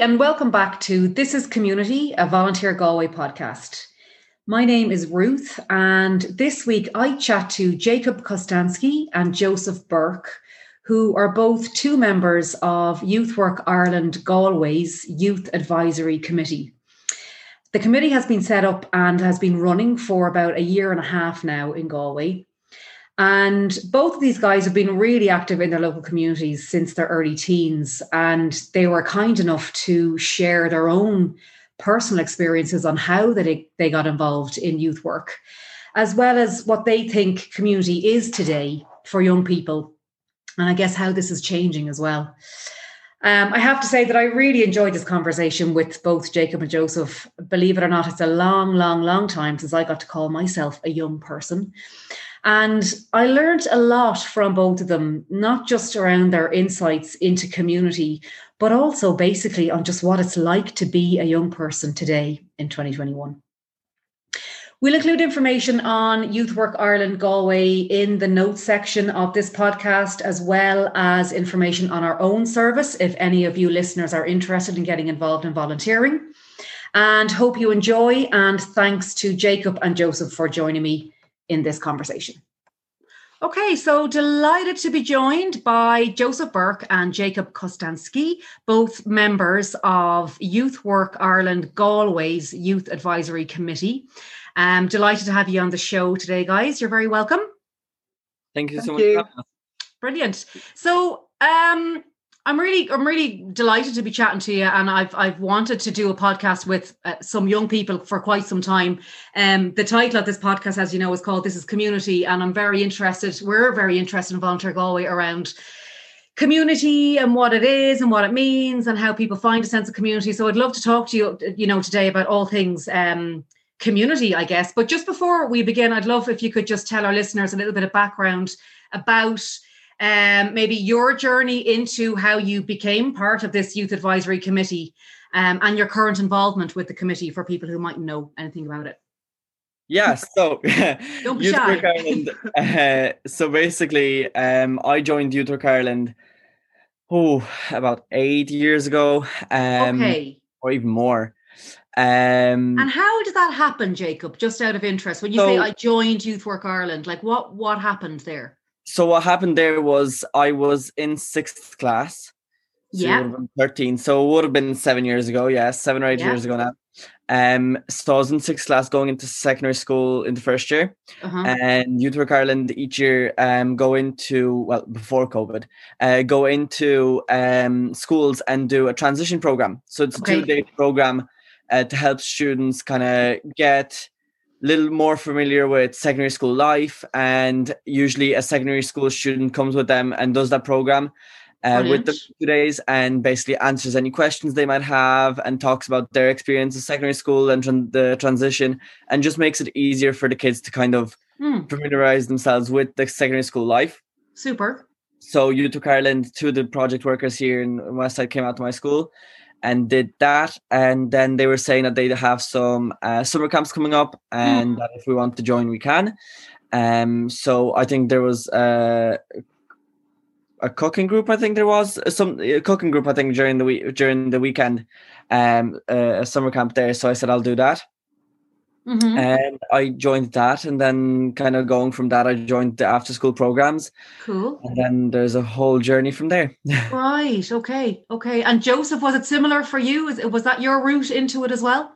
and welcome back to This is Community, a Volunteer Galway podcast. My name is Ruth, and this week I chat to Jacob Kostanski and Joseph Burke, who are both two members of Youth Work Ireland Galway's Youth Advisory Committee. The committee has been set up and has been running for about a year and a half now in Galway. And both of these guys have been really active in their local communities since their early teens. And they were kind enough to share their own personal experiences on how they, they got involved in youth work, as well as what they think community is today for young people. And I guess how this is changing as well. Um, I have to say that I really enjoyed this conversation with both Jacob and Joseph. Believe it or not, it's a long, long, long time since I got to call myself a young person. And I learned a lot from both of them, not just around their insights into community, but also basically on just what it's like to be a young person today in 2021. We'll include information on Youth Work Ireland Galway in the notes section of this podcast, as well as information on our own service if any of you listeners are interested in getting involved in volunteering. And hope you enjoy. And thanks to Jacob and Joseph for joining me in this conversation. Okay, so delighted to be joined by Joseph Burke and Jacob Kostanski, both members of Youth Work Ireland Galway's Youth Advisory Committee. Um, delighted to have you on the show today, guys. You're very welcome. Thank you so Thank much. You. Brilliant. So, um, I'm really, I'm really delighted to be chatting to you, and I've, I've wanted to do a podcast with uh, some young people for quite some time. Um, the title of this podcast, as you know, is called "This Is Community," and I'm very interested. We're very interested in Volunteer Galway around community and what it is and what it means and how people find a sense of community. So I'd love to talk to you, you know, today about all things um, community, I guess. But just before we begin, I'd love if you could just tell our listeners a little bit of background about um, maybe your journey into how you became part of this youth advisory committee um, and your current involvement with the committee for people who might know anything about it. Yeah, so Youth Work Ireland. Uh, so basically, um, I joined Youth Work Ireland oh about eight years ago, um, okay, or even more. Um, and how did that happen, Jacob? Just out of interest, when you so, say I joined Youth Work Ireland, like what what happened there? So what happened there was I was in sixth class. So yeah. 13. So it would have been seven years ago. Yeah, seven or eight yeah. years ago now. Um, so I was in sixth class going into secondary school in the first year. Uh-huh. And Youth Work Ireland each year um go into well before COVID, uh go into um schools and do a transition program. So it's okay. a two-day program uh, to help students kind of get little more familiar with secondary school life and usually a secondary school student comes with them and does that program uh, with the two days and basically answers any questions they might have and talks about their experience of secondary school and tran- the transition and just makes it easier for the kids to kind of mm. familiarize themselves with the secondary school life. Super. So Youth Work Ireland to the project workers here in westside came out to my school and did that. And then they were saying that they have some uh, summer camps coming up, and mm. that if we want to join, we can. Um, so I think there was a, a cooking group. I think there was some a cooking group. I think during the week during the weekend, um, a summer camp there. So I said I'll do that. Mm-hmm. And I joined that, and then kind of going from that, I joined the after school programs. Cool. And then there's a whole journey from there. right. Okay. Okay. And Joseph, was it similar for you? Was, was that your route into it as well?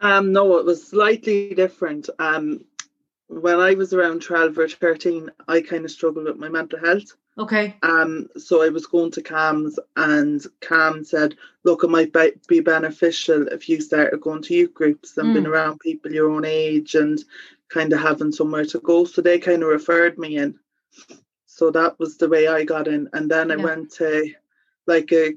Um, no, it was slightly different. Um, when I was around 12 or 13, I kind of struggled with my mental health. Okay. Um, so I was going to CAMHS and CAMHS said, "Look, it might be beneficial if you started going to youth groups and mm. being around people your own age and kind of having somewhere to go." So they kind of referred me in. So that was the way I got in, and then I went to like a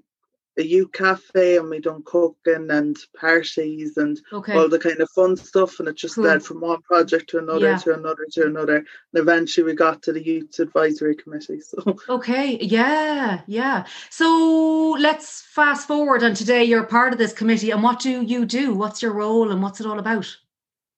a youth cafe and we done cooking and parties and okay. all the kind of fun stuff and it just cool. led from one project to another yeah. to another to another and eventually we got to the youth advisory committee so okay yeah yeah so let's fast forward and today you're part of this committee and what do you do what's your role and what's it all about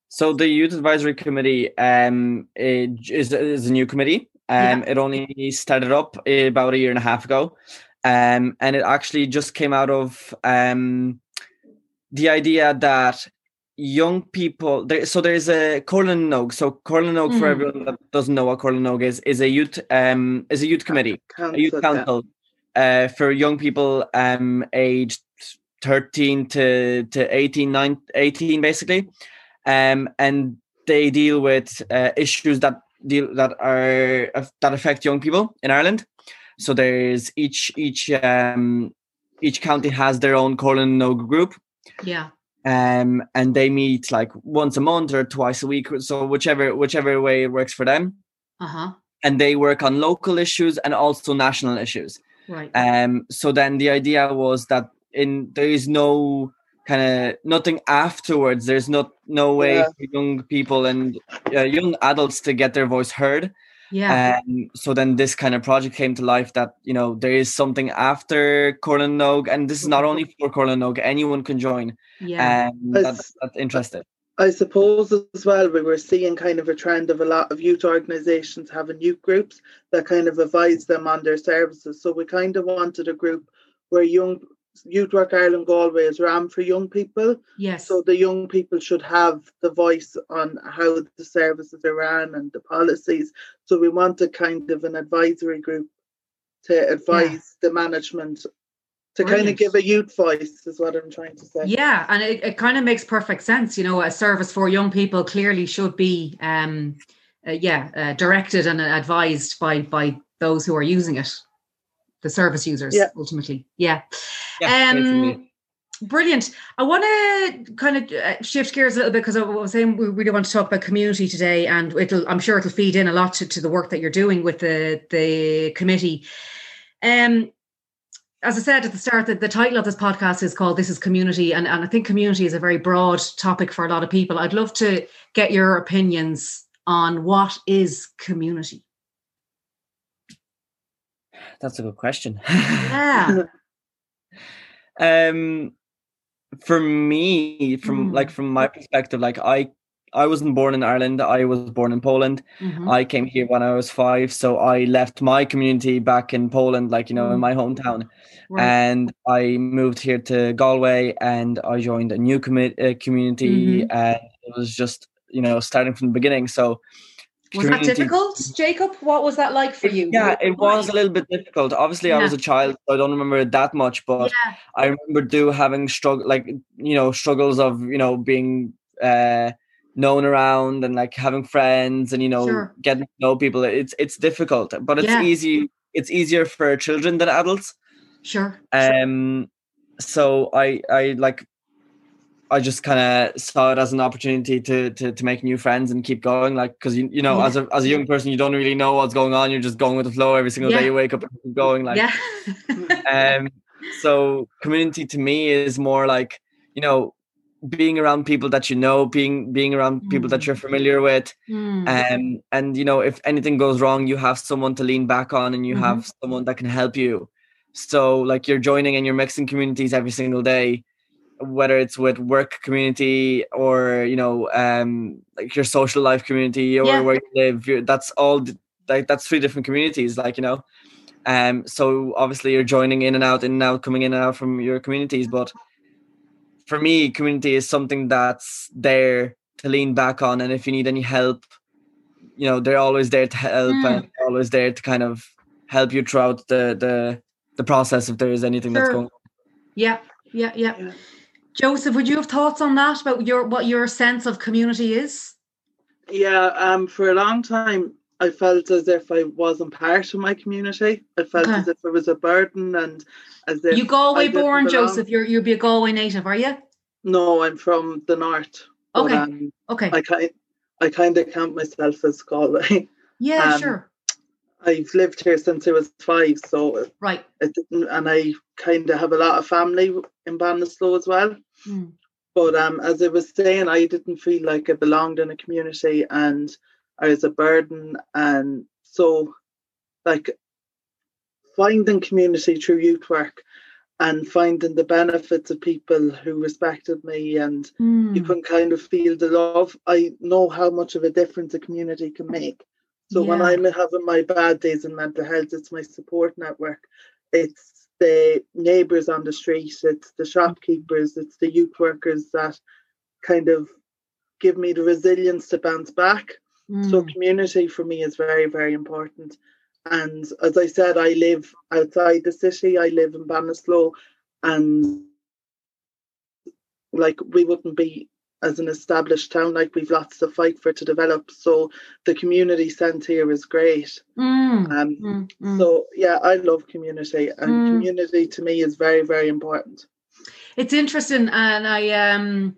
so the youth advisory committee um is, is a new committee um, yeah. It only started up about a year and a half ago. Um, and it actually just came out of um, the idea that young people there so there's a na nÓg. So na nÓg, mm. for everyone that doesn't know what na nÓg is, is a youth um is a youth committee, council, a youth council uh, for young people um aged 13 to to 18, 9, 18 basically. Um and they deal with uh, issues that deal that are that affect young people in Ireland. So there's each each um each county has their own Comhairle na nÓg group. Yeah um, and they meet like once a month or twice a week, so whichever whichever way it works for them. Uh-huh. And they work on local issues and also national issues. Right. Um. So then the idea was that in there is no kind of nothing afterwards. There's not no way yeah. for young people and uh, young adults to get their voice heard. Yeah. Um, so then this kind of project came to life that, you know, there is something after Comhairle na nÓg, and this is not only for Comhairle na nÓg, anyone can join. Yeah. Um, that's, that's interested. I suppose as well, we were seeing kind of a trend of a lot of youth organisations having youth groups that kind of advise them on their services. So we kind of wanted a group where young Youth Work Ireland Galway is ran for young people. Yes. So the young people should have the voice on how the services are ran and the policies. So we want a kind of an advisory group to advise yeah. the management to Brilliant. kind of give a youth voice is what I'm trying to say. Yeah, and it, it kind of makes perfect sense. You know, a service for young people clearly should be um uh, yeah, uh, directed and advised by by those who are using it the service users yeah. ultimately. Yeah. yeah um, brilliant. I want to kind of uh, shift gears a little bit because I was saying we really want to talk about community today, and it'll I'm sure it'll feed in a lot to, to the work that you're doing with the the committee. Um, as I said at the start, that the title of this podcast is called This is Community. And, and I think community is a very broad topic for a lot of people. I'd love to get your opinions on what is community. That's a good question. Yeah. um, for me, from mm. like from my perspective, like I I wasn't born in Ireland. I was born in Poland. Mm-hmm. I came here when I was five, so I left my community back in Poland, like you know, mm. in my hometown, right. and I moved here to Galway, and I joined a new commi- uh, community, mm-hmm. and it was just you know starting from the beginning. So was that difficult, Jacob? What was that like for you? Yeah, it was a little bit difficult. Obviously, yeah. I was a child, so I don't remember it that much, but yeah. I remember do having struggle, like you know, struggles of you know being uh, known around and like having friends and you know sure. getting to know people. It's it's difficult, but it's yeah. easy. It's easier for children than adults. Sure. Um. So I I like I just kind of saw it as an opportunity to, to to make new friends and keep going. Like, because you you know, yeah. as a as a young person, you don't really know what's going on. You're just going with the flow every single yeah. day. You wake up and keep going. Like, yeah. um. So community to me is more like you know being around people that you know, being being around people that you're mm. familiar with, mm. um, and you know if anything goes wrong, you have someone to lean back on, and you mm-hmm. have someone that can help you. So like you're joining and you're mixing communities every single day whether it's with work community or you know um like your social life community or yeah. where you live you're, that's all like that's three different communities like you know um so obviously you're joining in and out in and out coming in and out from your communities but for me community is something that's there to lean back on and if you need any help you know they're always there to help mm. and always there to kind of help you throughout the the the process if there is anything sure. that's going on yeah yeah yeah, yeah. Joseph, would you have thoughts on that about your what your sense of community is? Yeah, um, for a long time I felt as if I wasn't part of my community. I felt okay. as if it was a burden and as if You Galway born, Joseph. You're you'd be a Galway native, are you? No, I'm from the north. Okay. But, um, okay. I kind I kind of count myself as Galway. Yeah, um, sure. I've lived here since I was five, so right. It didn't, and I kind of have a lot of family in Ballinasloe as well. Mm. But um, as I was saying, I didn't feel like I belonged in a community, and I was a burden, and so like finding community through youth work and finding the benefits of people who respected me and mm. you can kind of feel the love. I know how much of a difference a community can make. So yeah. when I'm having my bad days in mental health, it's my support network. It's the neighbours on the street, it's the shopkeepers, it's the youth workers that kind of give me the resilience to bounce back. Mm. So community for me is very, very important. And as I said, I live outside the city. I live in Ballinasloe, and like we wouldn't be as an established town like we've lots to fight for to develop so the community sense here is great mm, um, mm, mm. so yeah i love community and mm. community to me is very very important it's interesting and i um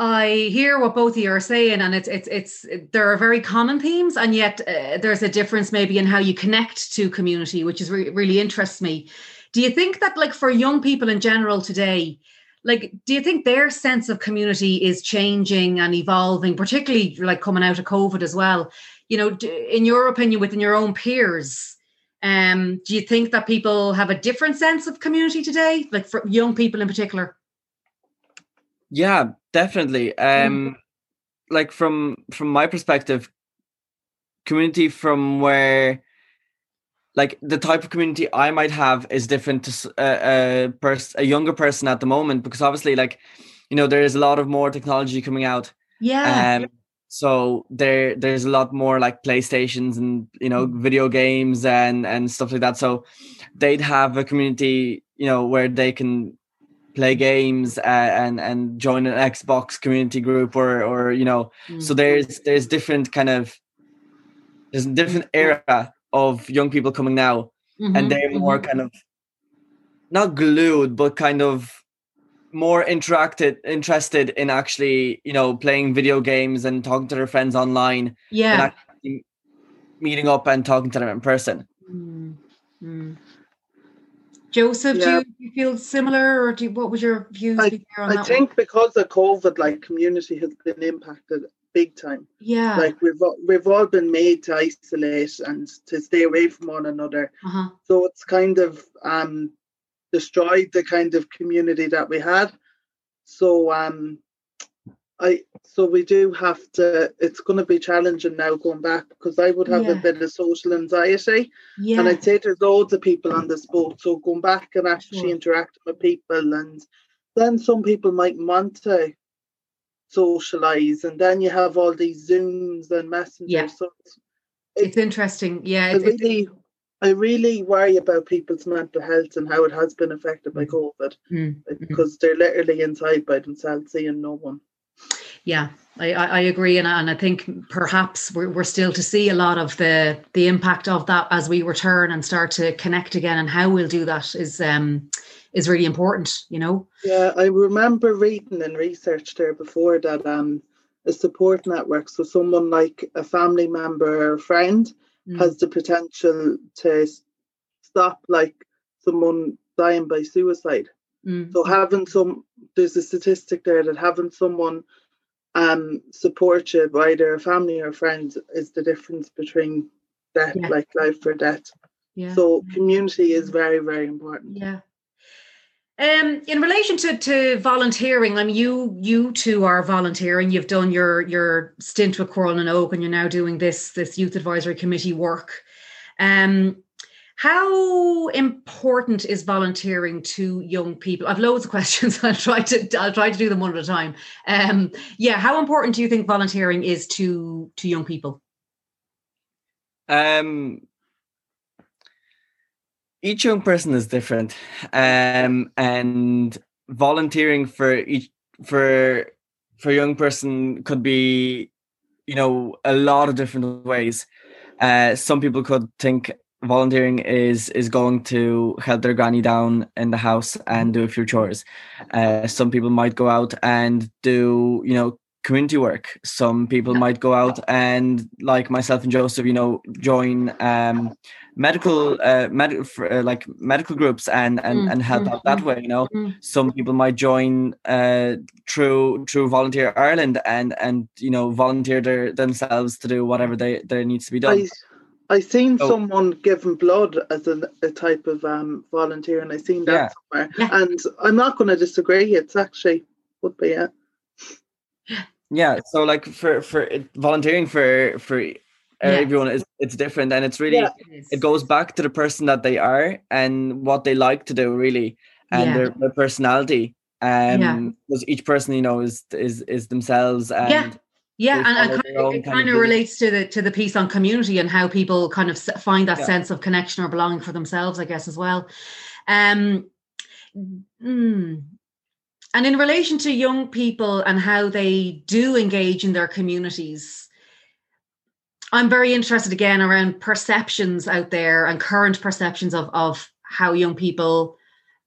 I hear what both of you are saying, and it's it's it's there are very common themes, and yet uh, there's a difference maybe in how you connect to community, which is re- really interests me. Do you think that, like for young people in general today, like do you think their sense of community is changing and evolving, particularly like coming out of COVID as well? You know, in your opinion, within your own peers, um, do you think that people have a different sense of community today, like for young people in particular? Yeah, definitely. Um, mm. like from from my perspective, community from where like the type of community I might have is different to a, uh, a person, a younger person at the moment, because obviously, like you know, there is a lot of more technology coming out. Yeah. Um, so there, there's a lot more like PlayStations and you know mm. video games and and stuff like that. So they'd have a community, you know, where they can play games uh, and and join an Xbox community group or or you know mm-hmm. so there's there's different kind of there's a different era of young people coming now mm-hmm. and they're more mm-hmm. kind of not glued but kind of more interacted interested in actually you know playing video games and talking to their friends online yeah meeting up and talking to them in person mm-hmm. Joseph, yeah. do you feel similar, or do you, what was your views? I, I think one? because of COVID, like community has been impacted big time. Yeah, like we've we've all been made to isolate and to stay away from one another. Uh-huh. So it's kind of um destroyed the kind of community that we had. So um I so we do have to it's going to be challenging now going back because I would have yeah. a bit of social anxiety yeah. and I'd say there's loads of people on this boat so going back and actually sure. interacting with people and then some people might want to socialize and then you have all these zooms and messengers yeah. so it's, it's interesting yeah I really I really worry about people's mental health and how it has been affected by mm. COVID mm-hmm. because they're literally inside by themselves seeing no one yeah, I, I agree, and I, and I think perhaps we're, we're still to see a lot of the the impact of that as we return and start to connect again, and how we'll do that is um is really important, you know. Yeah, I remember reading and research there before that um a support network, so someone like a family member or a friend mm. has the potential to stop like someone dying by suicide. Mm. So having some, there's a statistic there that having someone um, support you by their family or friends is the difference between death, yeah. like life or death. Yeah. So community is very, very important. Yeah. Um, in relation to, to volunteering, I mean, you you two are volunteering. You've done your your stint with Comhairle na nÓg, and you're now doing this this youth advisory committee work. Um, how important is volunteering to young people? I've loads of questions. I'll try to I'll try to do them one at a time. Um, yeah, how important do you think volunteering is to to young people? Um, each young person is different, um, and volunteering for each for for a young person could be, you know, a lot of different ways. Uh, some people could think volunteering is is going to help their granny down in the house and do a few chores. Uh, some people might go out and do you know community work. Some people might go out and like myself and Joseph, you know, join um, medical uh, med- uh, like medical groups and and, mm, and help mm, out that mm, way. You know, mm. some people might join uh, through through Volunteer Ireland and and you know volunteer their, themselves to do whatever they there needs to be done. I, I seen oh. someone giving blood as a, a type of um, volunteer, and I seen that yeah. somewhere. Yeah. And I'm not going to disagree. It's actually would be it. Yeah. So like for for volunteering for for everyone is it's different and it's really yeah. it, it, goes back to the person that they are and what they like to do really and yeah. their, their personality um yeah. because each person you know is is is themselves and yeah and, and kind of, it kind of, of relates to the to the piece on community and how people kind of find that yeah. sense of connection or belonging for themselves, I guess, as well. Um, mm, and in relation to young people and how they do engage in their communities, I'm very interested again around perceptions out there and current perceptions of of how young people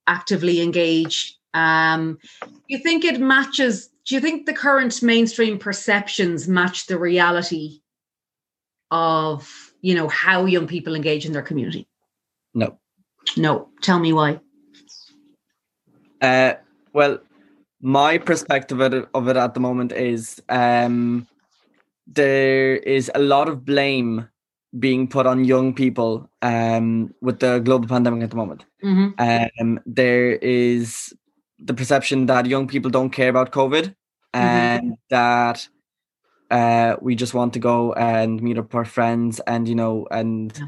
actively engage. Um, you think it matches do you think the current mainstream perceptions match the reality of you know how young people engage in their community no no tell me why uh, well my perspective of it, of it at the moment is um, there is a lot of blame being put on young people um, with the global pandemic at the moment. Mm-hmm. Um, there is the perception that young people don't care about COVID mm-hmm. and that uh, we just want to go and meet up our friends and you know and yeah.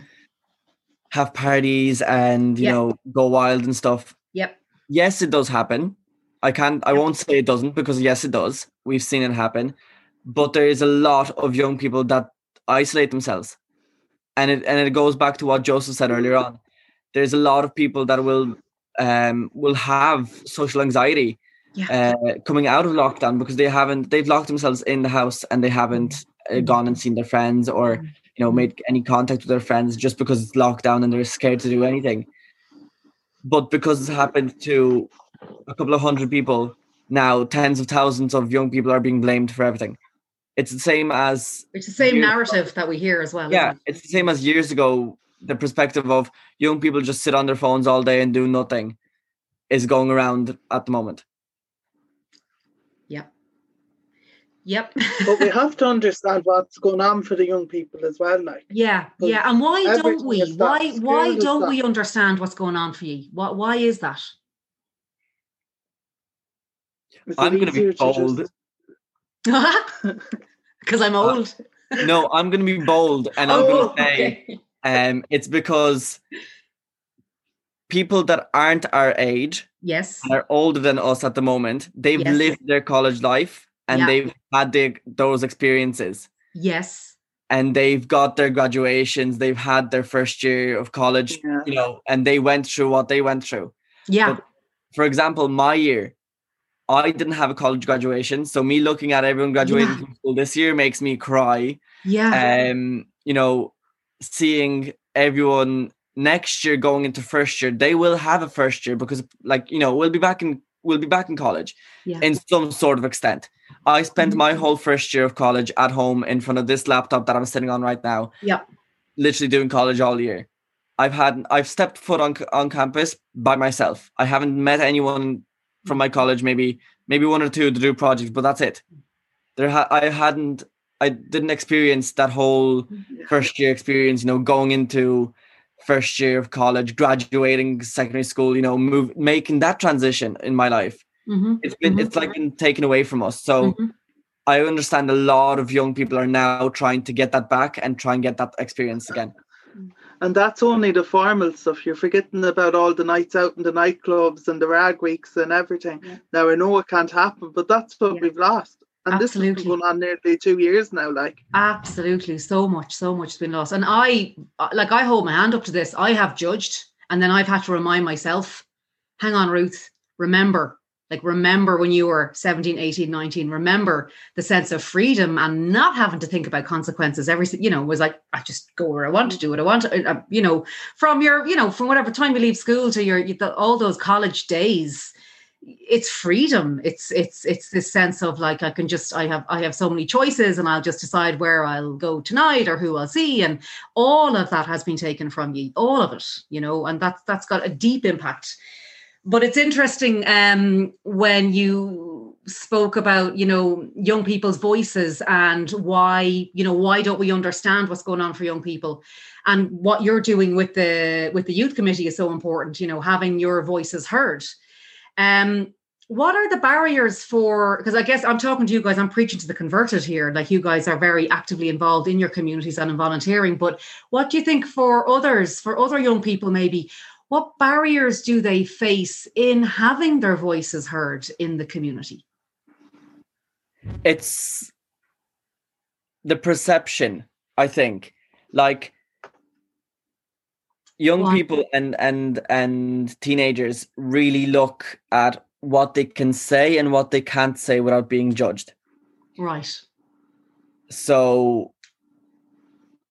have parties and you know go wild and stuff. Yep. Yes, it does happen. I can't. I won't say it doesn't because yes, it does. We've seen it happen, but there is a lot of young people that isolate themselves, and it and it goes back to what Joseph said earlier on. There's a lot of people that will um, will have social anxiety yeah. uh, coming out of lockdown because they haven't they've locked themselves in the house and they haven't uh, gone and seen their friends or mm-hmm. you know made any contact with their friends just because it's lockdown and they're scared to do anything. But because it's happened to a couple of hundred people now, tens of thousands of young people are being blamed for everything. It's the same as it's the same narrative ago. that we hear as well. Yeah, it? it's the same as years ago. The perspective of young people just sit on their phones all day and do nothing is going around at the moment. Yep. Yep. but we have to understand what's going on for the young people as well. Like yeah, yeah. And why don't we? Why why don't we understand what's going on for you? What why is that? I'm going to be bold. Because I'm uh, old. Uh, no, I'm going to be bold, and I'm oh, going to say, okay. Um, it's because people that aren't our age, yes, are older than us at the moment. They've yes. lived their college life and yeah. they've had the, those experiences. Yes. And they've got their graduations, they've had their first year of college, yeah. you know, and they went through what they went through. Yeah. But for example, my year, I didn't have a college graduation. So me looking at everyone graduating yeah. from school this year makes me cry. Yeah. Um, you know, seeing everyone next year going into first year, they will have a first year because like, you know, we'll be back in we'll be back in college yeah. in some sort of extent. I spent mm-hmm. my whole first year of college at home in front of this laptop that I'm sitting on right now. Yeah. Literally doing college all year. I've had I've stepped foot on on campus by myself. I haven't met anyone from my college, maybe maybe one or two to do projects, but that's it. There, ha- I hadn't, I didn't experience that whole first year experience. You know, going into first year of college, graduating secondary school. You know, move making that transition in my life. Mm-hmm. It's been, mm-hmm. it's like been taken away from us. So. Mm-hmm. I understand a lot of young people are now trying to get that back and try and get that experience again. And that's only the formal stuff. You're forgetting about all the nights out in the nightclubs and the rag weeks and everything. Yeah. Now I know it can't happen, but that's what yeah. we've lost. And Absolutely. this has been going on nearly two years now. Like Absolutely, so much, so much has been lost. And I, like, I hold my hand up to this. I have judged, and then I've had to remind myself, "Hang on, Ruth. Remember, like remember when you were 17 18 19 remember the sense of freedom and not having to think about consequences every you know was like i just go where i want to do what i want to, uh, you know from your you know from whatever time you leave school to your all those college days it's freedom. It's it's it's this sense of like i can just i have i have so many choices and i'll just decide where i'll go tonight or who i'll see. And all of that has been taken from you all of it you know and that's that's got a deep impact. But it's interesting um, when you spoke about you know young people's voices and why you know why don't we understand what's going on for young people? And what you're doing with the with the youth committee is so important you know having your voices heard um what are the barriers for because i guess i'm talking to you guys i'm preaching to the converted here like you guys are very actively involved in your communities and in volunteering but what do you think for others for other young people maybe what barriers do they face in having their voices heard in the community? It's the perception i think. Like young people and and and teenagers really look at what they can say and what they can't say without being judged. Right. So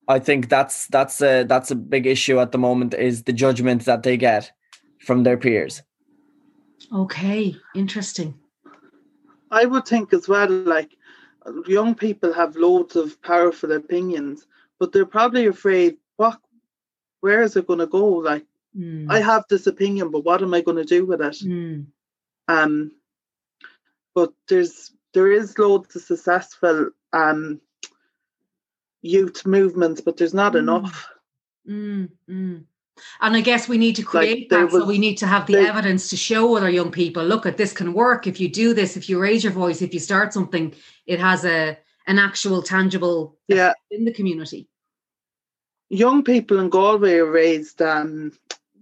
I think that's that's a that's a big issue at the moment is the judgment that they get from their peers. Okay, interesting. I would think as well like young people have loads of powerful opinions, but they're probably afraid what where is it going to go like mm. I have this opinion but what am I going to do with it? Mm. Um, but there's there is loads of successful um, youth movements, but there's not mm. enough. Mm, mm. And I guess we need to create like that. Was, so we need to have the evidence to show other young people, look at this can work. If you do this, if you raise your voice, if you start something, it has a an actual tangible yeah in the community. Young people in Galway raised um,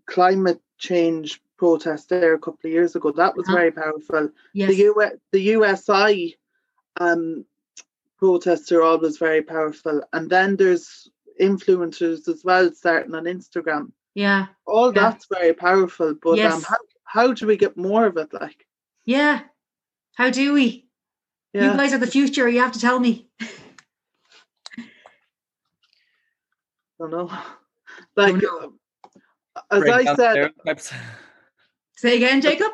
climate change protest there a couple of years ago. That was uh-huh. very powerful. Yes. The, U- the USI um, protests are always very powerful. And then there's influencers as well starting on Instagram. Yeah. All yeah. that's very powerful. But yes. um, how, how do we get more of it? Like, yeah. How do we? Yeah. You guys are the future. You have to tell me. I don't know. Like, oh, no. as Break I said, Say again, Jacob?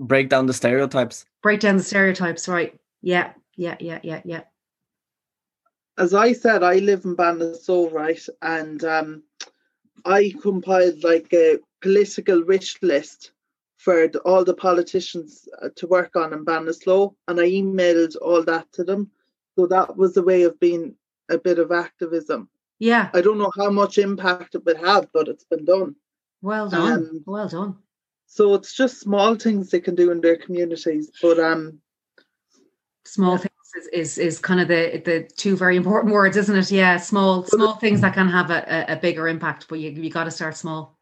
Break down the stereotypes. Break down the stereotypes, right. Yeah, yeah, yeah, yeah, yeah. As I said, I live in Ballinasloe, right? And um, I compiled like a political wish list for the, all the politicians uh, to work on in Ballinasloe, and I emailed all that to them. So that was a way of being a bit of activism. Yeah. I don't know how much impact it would have, but it's been done. Well done. Um, well done. So it's just small things they can do in their communities. But um small things is, is is kind of the the two very important words, isn't it? Yeah, small small things that can have a, a bigger impact, but you you gotta start small.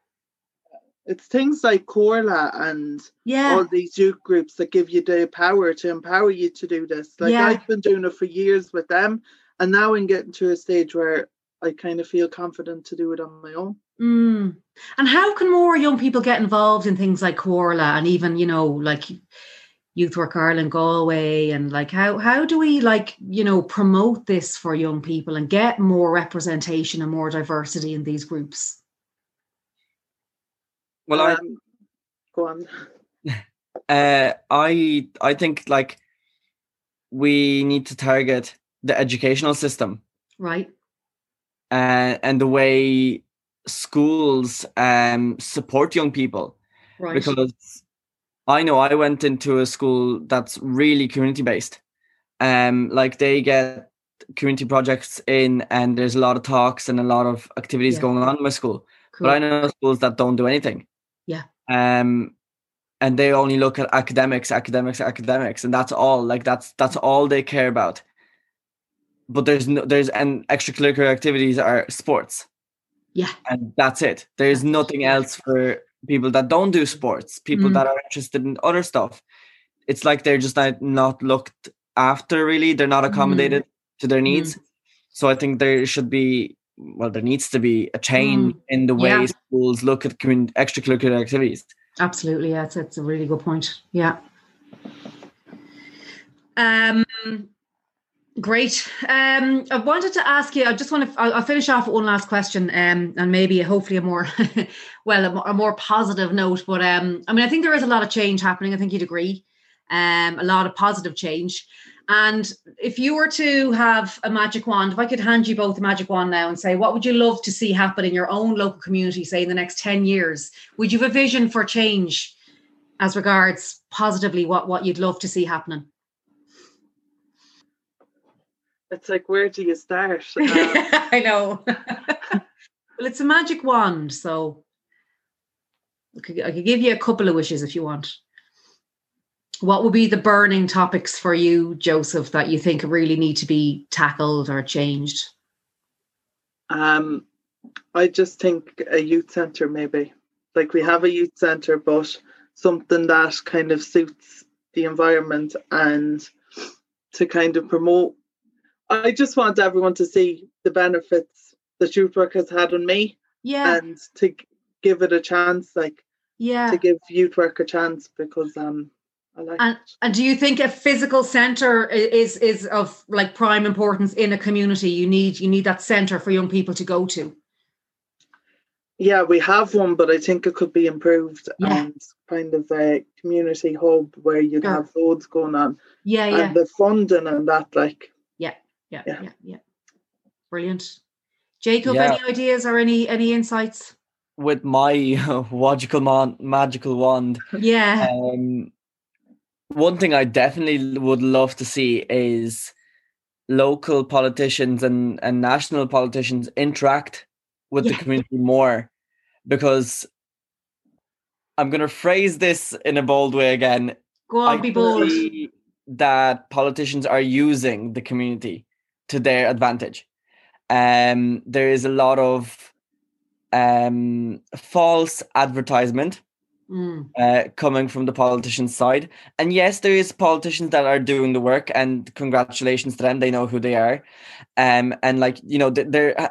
It's things like Comhairle and yeah. all these youth groups that give you the power to empower you to do this. Like yeah. I've been doing it for years with them, and now I'm getting to a stage where I kind of feel confident to do it on my own. Mm. And how can more young people get involved in things like Comhairle and even, you know, like Youth Work Ireland Galway and like how how do we like, you know, promote this for young people and get more representation and more diversity in these groups? Well, I um, go on. Uh, I I think like we need to target the educational system, right? Uh, and the way schools um, support young people right. because I know I went into a school that's really community based. Um, like they get community projects in, and there's a lot of talks and a lot of activities yeah. going on in my school. Cool. But I know schools that don't do anything. Yeah. Um, and they only look at academics, academics, academics, and that's all. Like that's that's all they care about. But there's no there's and extracurricular activities are sports. Yeah. And that's it. There's nothing else for people that don't do sports, people mm. that are interested in other stuff. It's like they're just not, not looked after really. They're not accommodated mm. to their needs. Mm. So I think there should be well, there needs to be a change mm. in the way yeah. schools look at commun- extracurricular activities. Absolutely, yeah, that's a really good point. Yeah. Um, Great. Um, I wanted to ask you. I just want to. I'll, I'll finish off with one last question, um, and maybe hopefully a more, well, a more, a more positive note. But um, I mean, I think there is a lot of change happening. I think you'd agree. Um, a lot of positive change. And if you were to have a magic wand, if I could hand you both a magic wand now and say, what would you love to see happen in your own local community, say in the next 10 years? Would you have a vision for change as regards positively what, what you'd love to see happening? It's like where do you start? Um, I know. well, it's a magic wand, so I could, I could give you a couple of wishes if you want. what would be the burning topics for you, Joseph, that you think really need to be tackled or changed? Um, I just think a youth centre, maybe. Like we have a youth centre, but something that kind of suits the environment and to kind of promote. I just want everyone to see the benefits that youth work has had on me. Yeah. And to give it a chance, like yeah, to give youth work a chance because um I like and, and do you think a physical center is is of like prime importance in a community? You need you need that center for young people to go to. Yeah, we have one, but I think it could be improved Yeah. and kind of a community hub where you'd Sure. have loads going on. Yeah, yeah, And the funding and that, like, yeah, yeah, yeah. Brilliant. Jacob, Yeah. any ideas or any any insights? With my logical mon- magical wand, Yeah, um, one thing I definitely would love to see is local politicians and, and national politicians interact with Yeah. the community more because I'm going to phrase this in a bold way again. go on, I be bold. that politicians are using the community to their advantage. Um, there is a lot of um, false advertisement Mm, uh, coming from the politicians' side. And yes, there is politicians that are doing the work, and congratulations to them. They know who they are, um, and like you know, they're uh,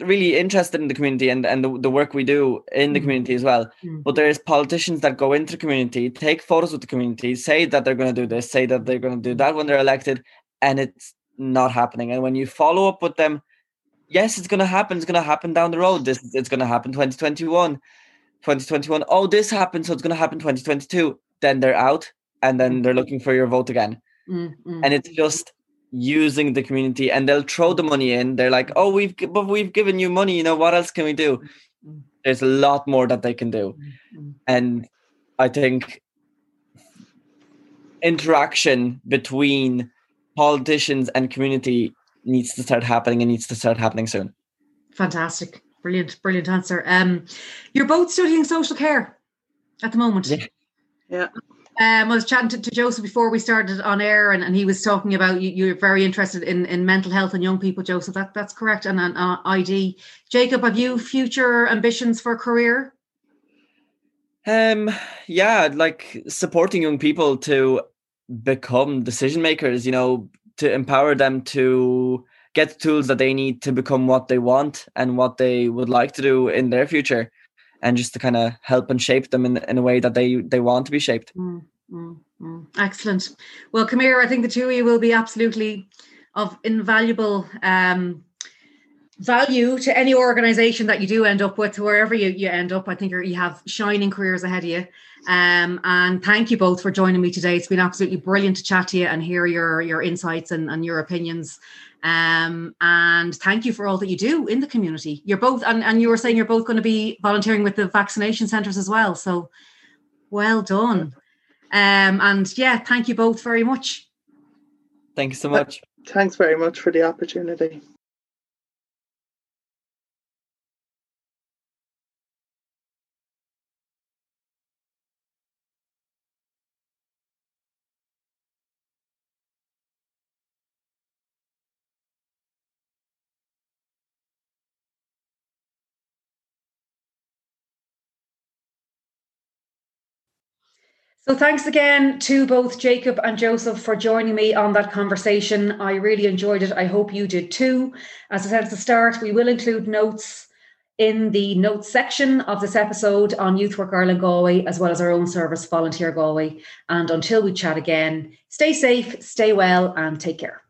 really interested in the community and and the, the work we do in the Mm. community as well. mm, But there's politicians that go into the community, take photos with the community, say that they're going to do this, say that they're going to do that when they're elected, and it's not happening. And when you follow up with them, yes, it's going to happen. It's going to happen down the road. This it's going to happen 2021, 2021. Oh, this happened, so it's going to happen 2022. Then they're out, and then they're looking for your vote again. mm, mm. And it's just using the community, and they'll throw the money in. They're like, oh, we've but we've given you money. You know what else can we do? Mm. There's a lot more that they can do Mm, and I think interaction between politicians and community needs to start happening and needs to start happening soon. Fantastic. Brilliant, brilliant answer. Um, you're both studying social care at the moment. Yeah. Yeah. Um, I was chatting to, to Joseph before we started on air, and, and he was talking about you, you're very interested in, in mental health and young people, Joseph. That, that's correct. And, and uh, ID. Jacob, have you future ambitions for a career? Um yeah, like supporting young people to become decision makers, you know, to empower them to get the tools that they need to become what they want and what they would like to do in their future and just to kind of help and shape them in, in a way that they they want to be shaped. Mm, mm, mm. Excellent. Well, here. I think the two of you will be absolutely of invaluable um, value to any organization that you do end up with, wherever you, you end up. I think you have shining careers ahead of you. Um, and thank you both for joining me today. It's been absolutely brilliant to chat to you and hear your your insights and, and your opinions. Um, and thank you for all that you do in the community. You're both, and, and you were saying you're both going to be volunteering with the vaccination centres as well. So well done. Um, and yeah, thank you both very much. Thank you so much. Thanks very much for the opportunity. So thanks again to both Jacob and Joseph for joining me on that conversation. I really enjoyed it. I hope you did too. As I said at the start, we will include notes in the notes section of this episode on Youth Work Ireland Galway, as well as our own service, Volunteer Galway. And until we chat again, stay safe, stay well, and take care.